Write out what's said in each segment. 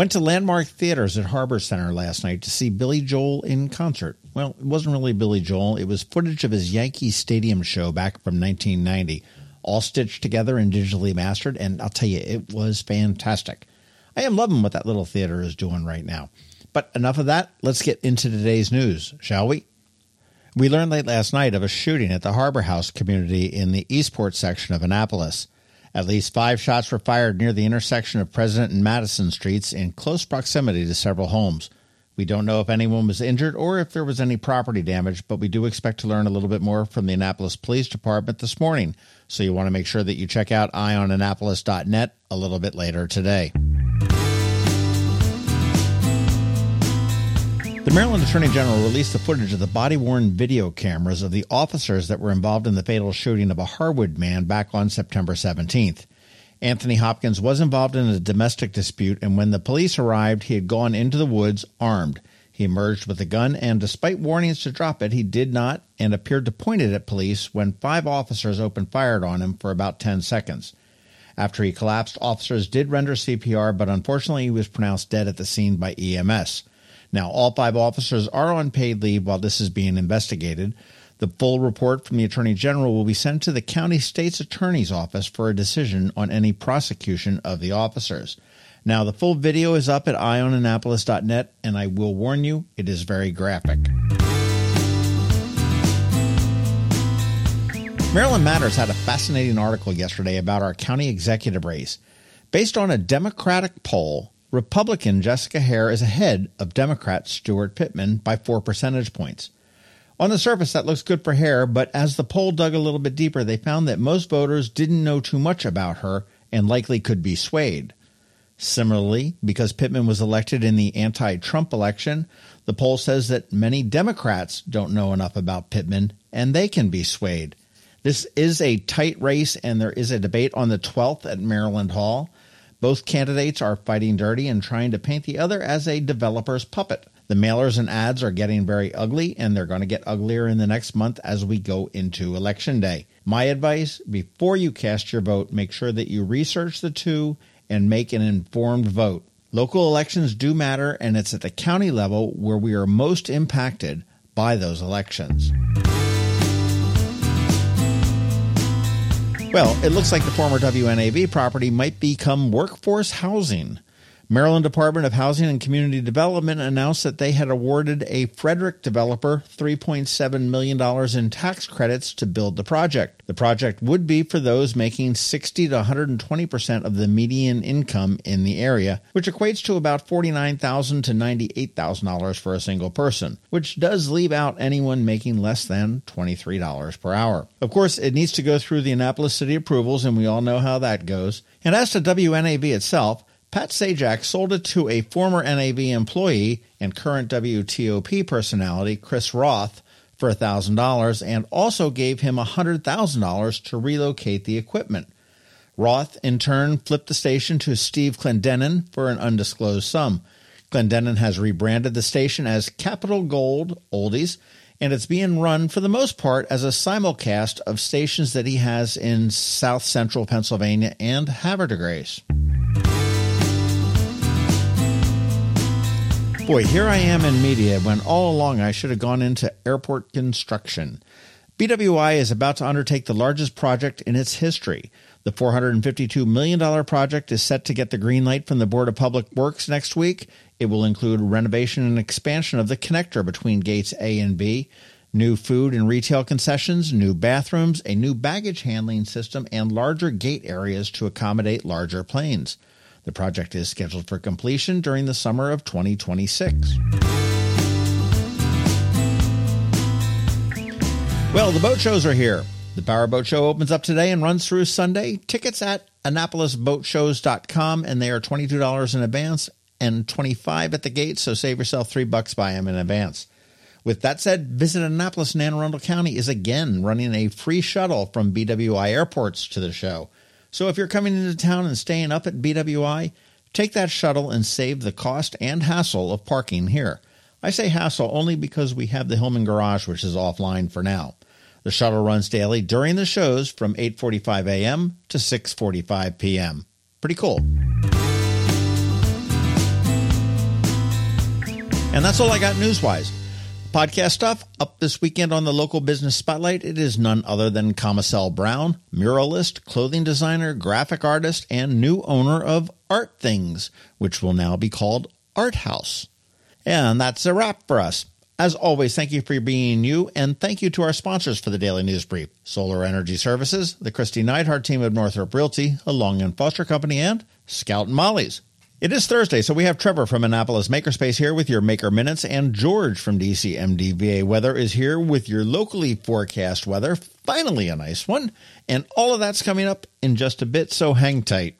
Went to Landmark Theaters at Harbor Center last night to see Billy Joel in concert. Well, it wasn't really Billy Joel, it was footage of his Yankee Stadium show back from 1990, all stitched together and digitally mastered, and I'll tell you, it was fantastic. I am loving what that little theater is doing right now. But enough of that, let's get into today's news, shall we? We learned late last night of a shooting at the Harbor House community in the Eastport section of Annapolis. At least five shots were fired near the intersection of President and Madison Streets in close proximity to several homes. We don't know if anyone was injured or if there was any property damage, but we do expect to learn a little bit more from the Annapolis Police Department this morning. So you want to make sure that you check out eyeonannapolis.net a little bit later today. The Maryland Attorney General released the footage of the body worn video cameras of the officers that were involved in the fatal shooting of a Harwood man back on September 17th. Anthony Hopkins was involved in a domestic dispute, and when the police arrived, he had gone into the woods armed. He emerged with a gun, and despite warnings to drop it, he did not and appeared to point it at police when five officers opened fire on him for about 10 seconds. After he collapsed, officers did render CPR, but unfortunately, he was pronounced dead at the scene by EMS. Now, all five officers are on paid leave while this is being investigated. The full report from the Attorney General will be sent to the County State's Attorney's Office for a decision on any prosecution of the officers. Now, the full video is up at eyeonannapolis.net, and I will warn you, it is very graphic. Maryland Matters had a fascinating article yesterday about our county executive race. Based on a Democratic poll, Republican Jessica Haire is ahead of Democrat Stuart Pittman by four percentage points. On the surface, that looks good for Haire, but as the poll dug a little bit deeper, they found that most voters didn't know too much about her and likely could be swayed. Similarly, because Pittman was elected in the anti Trump election, the poll says that many Democrats don't know enough about Pittman and they can be swayed. This is a tight race, and there is a debate on the 12th at Maryland Hall. Both candidates are fighting dirty and trying to paint the other as a developer's puppet. The mailers and ads are getting very ugly, and they're going to get uglier in the next month as we go into Election Day. My advice before you cast your vote, make sure that you research the two and make an informed vote. Local elections do matter, and it's at the county level where we are most impacted by those elections. Well, it looks like the former WNAV property might become workforce housing. Maryland Department of Housing and Community Development announced that they had awarded a Frederick developer $3.7 million in tax credits to build the project. The project would be for those making 60 to 120% of the median income in the area, which equates to about 49,000 to $98,000 for a single person, which does leave out anyone making less than $23 per hour. Of course, it needs to go through the Annapolis City approvals, and we all know how that goes. And as to WNAV itself, Pat Sajak sold it to a former NAV employee and current WTOP personality, Chris Roth, for $1,000 and also gave him $100,000 to relocate the equipment. Roth, in turn, flipped the station to Steve Clendenin for an undisclosed sum. Clendenin has rebranded the station as Capital Gold Oldies, and it's being run for the most part as a simulcast of stations that he has in south central Pennsylvania and Havre de Grace. Boy, here I am in media when all along I should have gone into airport construction. BWI is about to undertake the largest project in its history. The $452 million project is set to get the green light from the Board of Public Works next week. It will include renovation and expansion of the connector between gates A and B, new food and retail concessions, new bathrooms, a new baggage handling system, and larger gate areas to accommodate larger planes. The project is scheduled for completion during the summer of 2026. Well, the boat shows are here. The Power Boat Show opens up today and runs through Sunday. Tickets at AnnapolisBoatShows.com, and they are $22 in advance and 25 at the gate, so save yourself 3 bucks by them in advance. With that said, Visit Annapolis and Anne Arundel County is again running a free shuttle from BWI airports to the show. So if you're coming into town and staying up at BWI, take that shuttle and save the cost and hassle of parking here. I say hassle only because we have the Hillman Garage, which is offline for now. The shuttle runs daily during the shows from 8:45 a.m. to 6:45 p.m. Pretty cool. And that's all I got news-wise. Podcast stuff up this weekend on the local business spotlight. It is none other than Comacell Brown, muralist, clothing designer, graphic artist, and new owner of Art Things, which will now be called Art House. And that's a wrap for us. As always, thank you for being you, and thank you to our sponsors for the Daily News Brief Solar Energy Services, the Kristi Neidhardt team of Northrop Realty, a Long and Foster Company, and Scout and Molly's. It is Thursday, so we have Trevor from Annapolis Makerspace here with your Maker Minutes, and George from DCMDVA Weather is here with your locally forecast weather. Finally, a nice one. And all of that's coming up in just a bit, so hang tight.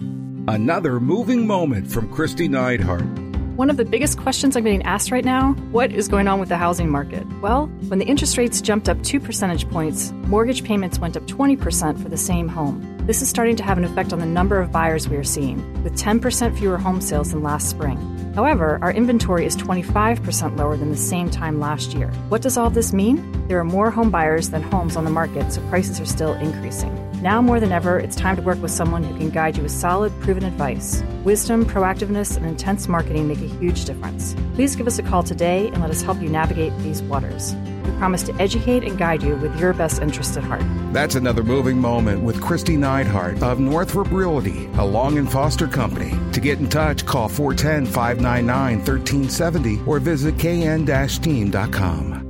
Another moving moment from Kristi Neidhardt. One of the biggest questions I'm getting asked right now what is going on with the housing market? Well, when the interest rates jumped up two percentage points, mortgage payments went up 20% for the same home. This is starting to have an effect on the number of buyers we are seeing, with 10% fewer home sales than last spring. However, our inventory is 25% lower than the same time last year. What does all this mean? There are more home buyers than homes on the market, so prices are still increasing. Now more than ever, it's time to work with someone who can guide you with solid, proven advice. Wisdom, proactiveness, and intense marketing make a huge difference. Please give us a call today and let us help you navigate these waters. We promise to educate and guide you with your best interest at heart. That's another moving moment with Kristi Neidhardt of Northrop Realty, a Long and Foster company. To get in touch, call 410 599 1370 or visit kn-team.com.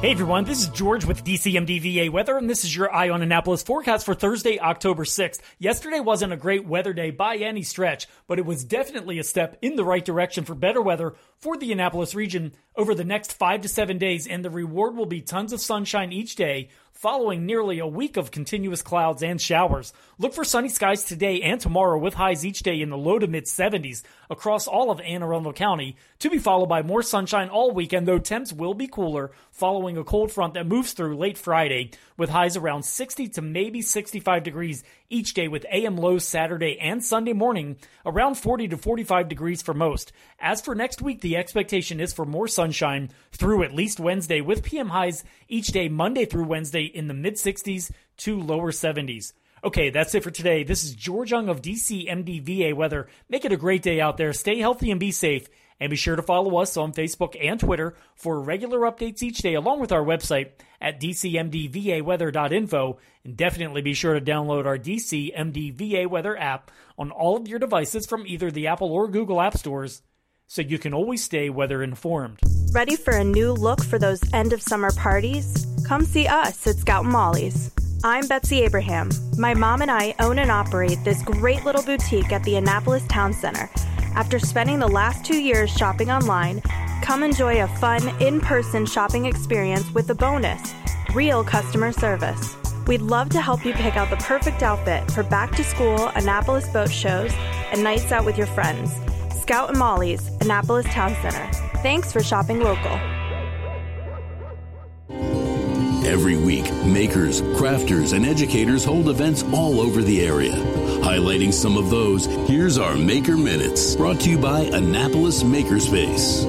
Hey everyone, this is George with DCMDVA Weather, and this is your Eye on Annapolis forecast for Thursday, October 6th. Yesterday wasn't a great weather day by any stretch, but it was definitely a step in the right direction for better weather for the Annapolis region over the next five to seven days, and the reward will be tons of sunshine each day following nearly a week of continuous clouds and showers. Look for sunny skies today and tomorrow with highs each day in the low to mid 70s across all of Anne Arundel County, to be followed by more sunshine all weekend, though temps will be cooler following a cold front that moves through late Friday with highs around 60 to maybe 65 degrees each day with AM lows Saturday and Sunday morning around 40 to 45 degrees for most. As for next week, the expectation is for more sunshine through at least Wednesday with PM highs each day Monday through Wednesday in the mid 60s to lower 70s. Okay, that's it for today. This is George Young of DC MDVA Weather. Make it a great day out there. Stay healthy and be safe. And be sure to follow us on Facebook and Twitter for regular updates each day, along with our website at dcmdvaweather.info. And definitely be sure to download our DCMDVA Weather app on all of your devices from either the Apple or Google App Stores so you can always stay weather informed. Ready for a new look for those end of summer parties? Come see us at Scout Molly's. I'm Betsy Abraham. My mom and I own and operate this great little boutique at the Annapolis Town Center. After spending the last two years shopping online, come enjoy a fun, in person shopping experience with a bonus real customer service. We'd love to help you pick out the perfect outfit for back to school, Annapolis boat shows, and nights out with your friends. Scout and Molly's, Annapolis Town Center. Thanks for shopping local. Every week, makers, crafters, and educators hold events all over the area. Highlighting some of those, here's our Maker Minutes, brought to you by Annapolis Makerspace.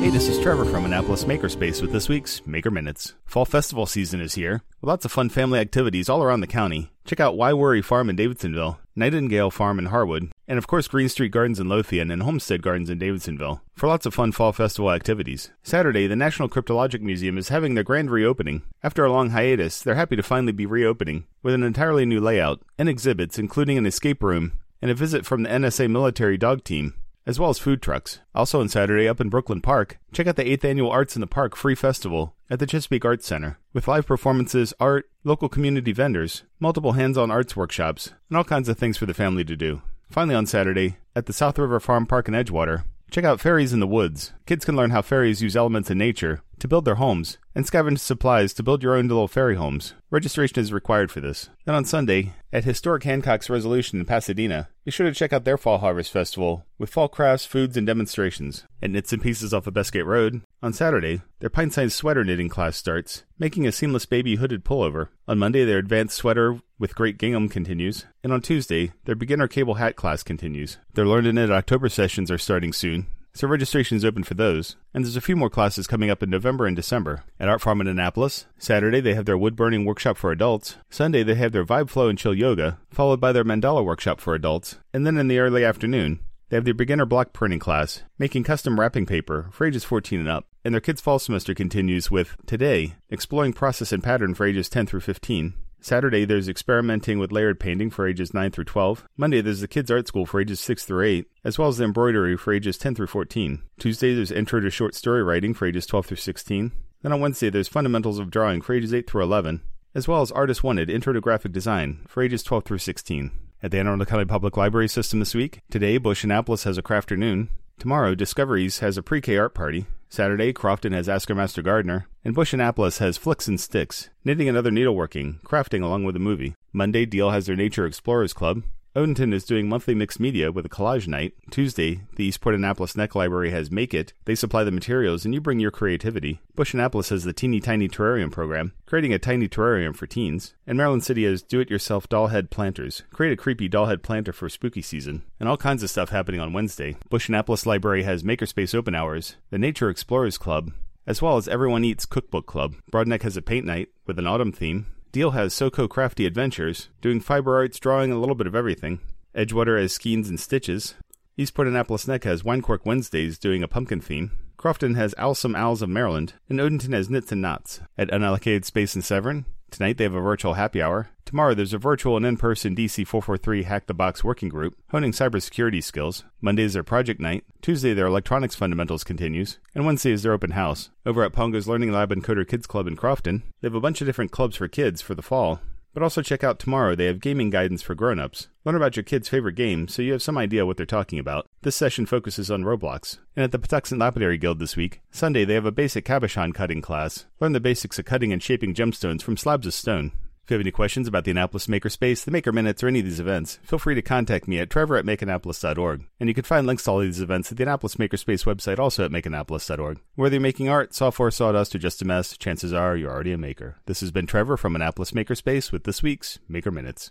Hey, this is Trevor from Annapolis Makerspace with this week's Maker Minutes. Fall festival season is here, with lots of fun family activities all around the county. Check out Why Worry Farm in Davidsonville, Nightingale Farm in Harwood, and of course Green Street Gardens in Lothian and Homestead Gardens in Davidsonville for lots of fun fall festival activities. Saturday, the National Cryptologic Museum is having their grand reopening. After a long hiatus, they're happy to finally be reopening with an entirely new layout and exhibits, including an escape room and a visit from the NSA military dog team. As well as food trucks. Also on Saturday, up in Brooklyn Park, check out the 8th Annual Arts in the Park Free Festival at the Chesapeake Arts Center, with live performances, art, local community vendors, multiple hands on arts workshops, and all kinds of things for the family to do. Finally, on Saturday, at the South River Farm Park in Edgewater, check out Fairies in the Woods. Kids can learn how fairies use elements in nature to build their homes and scavenge supplies to build your own little fairy homes. Registration is required for this. Then on Sunday, at Historic Hancock's Resolution in Pasadena, be sure to check out their Fall Harvest Festival with fall crafts, foods, and demonstrations. At Knits and Pieces off of Bestgate Road, on Saturday, their pint-sized sweater knitting class starts, making a seamless baby hooded pullover. On Monday, their advanced sweater with great gingham continues, and on Tuesday, their beginner cable hat class continues. Their Learn to Knit October sessions are starting soon, so registration is open for those. And there's a few more classes coming up in November and December. At Art Farm in Annapolis, Saturday they have their wood burning workshop for adults. Sunday they have their Vibe Flow and Chill Yoga, followed by their Mandala workshop for adults. And then in the early afternoon, they have their beginner block printing class, making custom wrapping paper for ages 14 and up. And their kids' fall semester continues with, today, exploring process and pattern for ages 10 through 15. Saturday, there's experimenting with layered painting for ages 9 through 12. Monday, there's the Kids Art School for ages 6 through 8, as well as the embroidery for ages 10 through 14. Tuesday, there's Intro to Short Story Writing for ages 12 through 16. Then on Wednesday, there's Fundamentals of Drawing for ages 8 through 11, as well as Artist Wanted Intro to Graphic Design for ages 12 through 16. At the Anne Arundel County Public Library System this week, today, Busch Annapolis has a crafternoon. Tomorrow, Discoveries has a pre-K art party. Saturday, Crofton has Ask Our Master Gardener, and Busch Annapolis has Flicks and Sticks, knitting and other needleworking, crafting along with a movie. Monday, Deal has their Nature Explorers Club. Odenton is doing monthly mixed media with a collage night. Tuesday, the Eastport Annapolis Neck Library has Make It. They supply the materials and you bring your creativity. Busch Annapolis has the Teeny Tiny Terrarium program, creating a tiny terrarium for teens. And Maryland City has Do It Yourself Doll Head Planters. Create a creepy doll head planter for spooky season. And all kinds of stuff happening on Wednesday. Busch Annapolis Library has Makerspace open hours, the Nature Explorers Club, as well as Everyone Eats Cookbook Club. Broadneck has a paint night with an autumn theme. Deal has SoCo Crafty Adventures, doing fiber arts, drawing, a little bit of everything. Edgewater has Skeins and Stitches. Eastport Annapolis Neck has Winecork Wednesdays doing a pumpkin theme. Crofton has Owlsome Owls of Maryland. And Odenton has Knits and Knots. At Unallocated Space in Severn, Tonight they have a virtual happy hour. Tomorrow there's a virtual and in-person DC 443 Hack the Box working group, honing cybersecurity skills. Monday is their project night. Tuesday their electronics fundamentals continues. And Wednesday is their open house. Over at Pongo's Learning Lab and Coder Kids Club in Crofton, they have a bunch of different clubs for kids for the fall. But also check out tomorrow, they have gaming guidance for grown-ups. Learn about your kid's favorite game so you have some idea what they're talking about. This session focuses on Roblox. And at the Patuxent Lapidary Guild this week, Sunday they have a basic cabochon cutting class. Learn the basics of cutting and shaping gemstones from slabs of stone. If you have any questions about the Annapolis Makerspace, the Maker Minutes, or any of these events, feel free to contact me at trevor at makeannapolis.org. And you can find links to all of these events at the Annapolis Makerspace website, also at makeannapolis.org. Whether you're making art, software, sawdust, or just a mess, chances are you're already a maker. This has been Trevor from Annapolis Makerspace with this week's Maker Minutes.